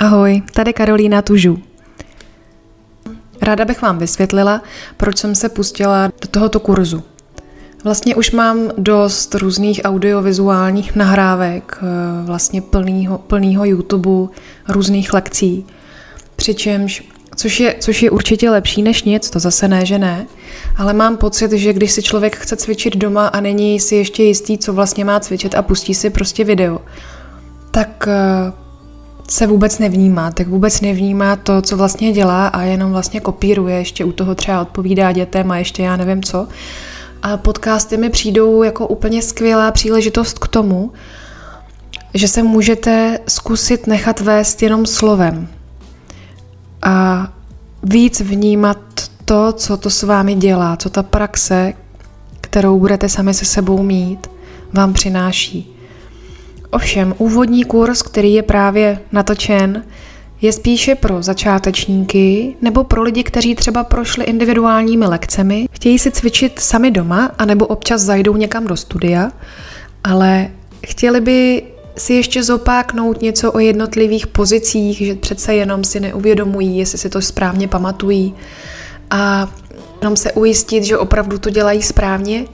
Ahoj, tady Karolína Tužu. Ráda bych vám vysvětlila, proč jsem se pustila do tohoto kurzu. Vlastně už mám dost různých audiovizuálních nahrávek, eh, vlastně plnýho, plnýho YouTube, různých lekcí, přičemž, což je, což je určitě lepší než nic, to zase ne, že ne, ale mám pocit, že když si člověk chce cvičit doma a není si ještě jistý, co vlastně má cvičit a pustí si prostě video, tak eh, se vůbec nevnímá, tak vůbec nevnímá to, co vlastně dělá a jenom vlastně kopíruje, ještě u toho třeba odpovídá dětem a ještě já nevím co. A podcasty mi přijdou jako úplně skvělá příležitost k tomu, že se můžete zkusit nechat vést jenom slovem a víc vnímat to, co to s vámi dělá, co ta praxe, kterou budete sami se sebou mít, vám přináší. Ovšem, úvodní kurz, který je právě natočen, je spíše pro začátečníky nebo pro lidi, kteří třeba prošli individuálními lekcemi, chtějí si cvičit sami doma, anebo občas zajdou někam do studia, ale chtěli by si ještě zopáknout něco o jednotlivých pozicích, že přece jenom si neuvědomují, jestli si to správně pamatují a jenom se ujistit, že opravdu to dělají správně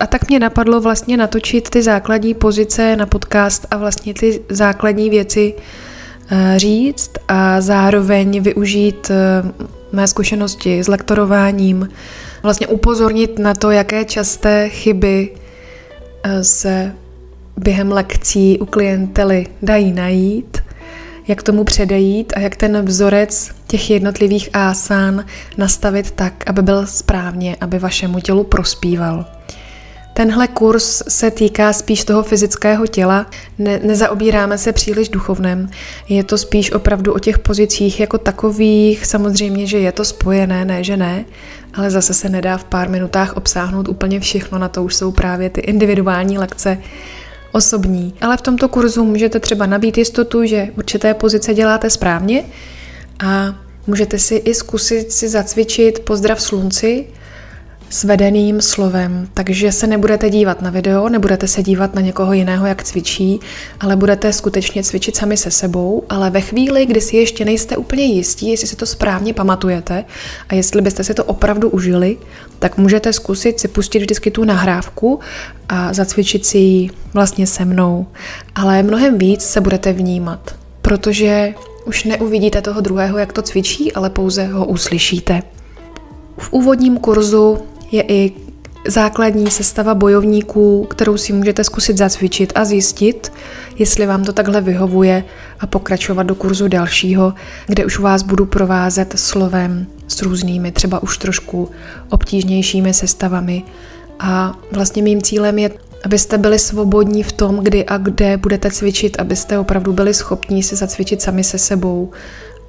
a tak mě napadlo vlastně natočit ty základní pozice na podcast a vlastně ty základní věci eh, říct a zároveň využít eh, mé zkušenosti s lektorováním, vlastně upozornit na to, jaké časté chyby eh, se během lekcí u klientely dají najít, jak tomu předejít a jak ten vzorec těch jednotlivých asán nastavit tak, aby byl správně, aby vašemu tělu prospíval. Tenhle kurz se týká spíš toho fyzického těla, ne, nezaobíráme se příliš duchovnem, je to spíš opravdu o těch pozicích jako takových, samozřejmě, že je to spojené, ne, že ne, ale zase se nedá v pár minutách obsáhnout úplně všechno, na to už jsou právě ty individuální lekce, osobní. Ale v tomto kurzu můžete třeba nabít jistotu, že určité pozice děláte správně. A můžete si i zkusit si zacvičit pozdrav slunci, s vedeným slovem, takže se nebudete dívat na video, nebudete se dívat na někoho jiného, jak cvičí, ale budete skutečně cvičit sami se sebou, ale ve chvíli, kdy si ještě nejste úplně jistí, jestli si to správně pamatujete a jestli byste si to opravdu užili, tak můžete zkusit si pustit vždycky tu nahrávku a zacvičit si ji vlastně se mnou. Ale mnohem víc se budete vnímat, protože už neuvidíte toho druhého, jak to cvičí, ale pouze ho uslyšíte. V úvodním kurzu je i základní sestava bojovníků, kterou si můžete zkusit zacvičit a zjistit, jestli vám to takhle vyhovuje a pokračovat do kurzu dalšího, kde už vás budu provázet slovem s různými, třeba už trošku obtížnějšími sestavami. A vlastně mým cílem je, abyste byli svobodní v tom, kdy a kde budete cvičit, abyste opravdu byli schopní si zacvičit sami se sebou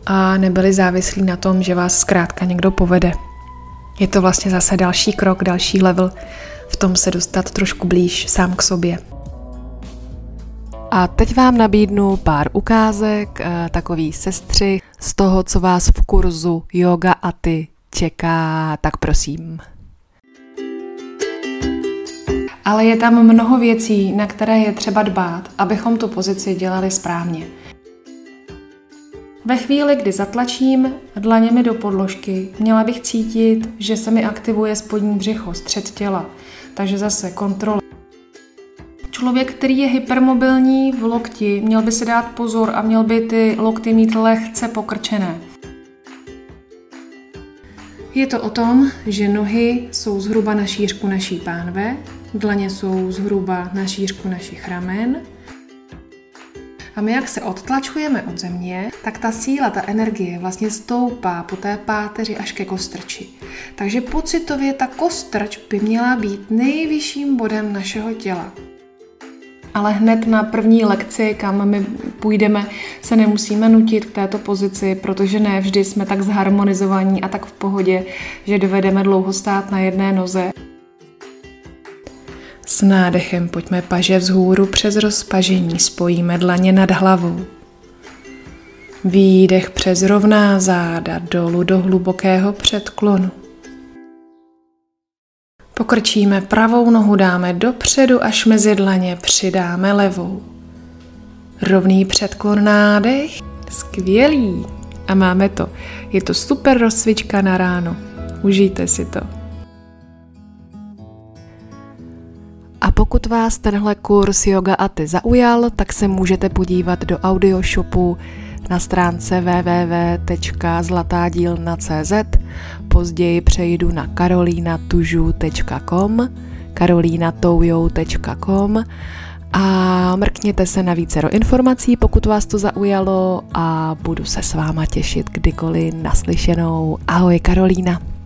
a nebyli závislí na tom, že vás zkrátka někdo povede. Je to vlastně zase další krok, další level v tom se dostat trošku blíž sám k sobě. A teď vám nabídnu pár ukázek, eh, takový sestři z toho, co vás v kurzu Yoga a ty čeká, tak prosím. Ale je tam mnoho věcí, na které je třeba dbát, abychom tu pozici dělali správně. Ve chvíli, kdy zatlačím dlaněmi do podložky, měla bych cítit, že se mi aktivuje spodní břicho, střed těla. Takže zase kontrola. Člověk, který je hypermobilní v lokti, měl by si dát pozor a měl by ty lokty mít lehce pokrčené. Je to o tom, že nohy jsou zhruba na šířku naší pánve, dlaně jsou zhruba na šířku našich ramen, a my jak se odtlačujeme od země, tak ta síla, ta energie vlastně stoupá po té páteři až ke kostrči. Takže pocitově ta kostrč by měla být nejvyšším bodem našeho těla. Ale hned na první lekci, kam my půjdeme, se nemusíme nutit k této pozici, protože ne vždy jsme tak zharmonizovaní a tak v pohodě, že dovedeme dlouho stát na jedné noze. S nádechem pojďme paže vzhůru přes rozpažení, spojíme dlaně nad hlavou. Výdech přes rovná záda dolů do hlubokého předklonu. Pokrčíme pravou nohu, dáme dopředu až mezi dlaně, přidáme levou. Rovný předklon nádech, Skvělý. A máme to. Je to super rozcvička na ráno. Užijte si to. Pokud vás tenhle kurz Yoga Aty zaujal, tak se můžete podívat do audioshopu na stránce www.zlatadílna.cz Později přejdu na karolínatužu.com karolínatoujou.com a mrkněte se na vícero informací, pokud vás to zaujalo a budu se s váma těšit kdykoliv naslyšenou. Ahoj Karolína.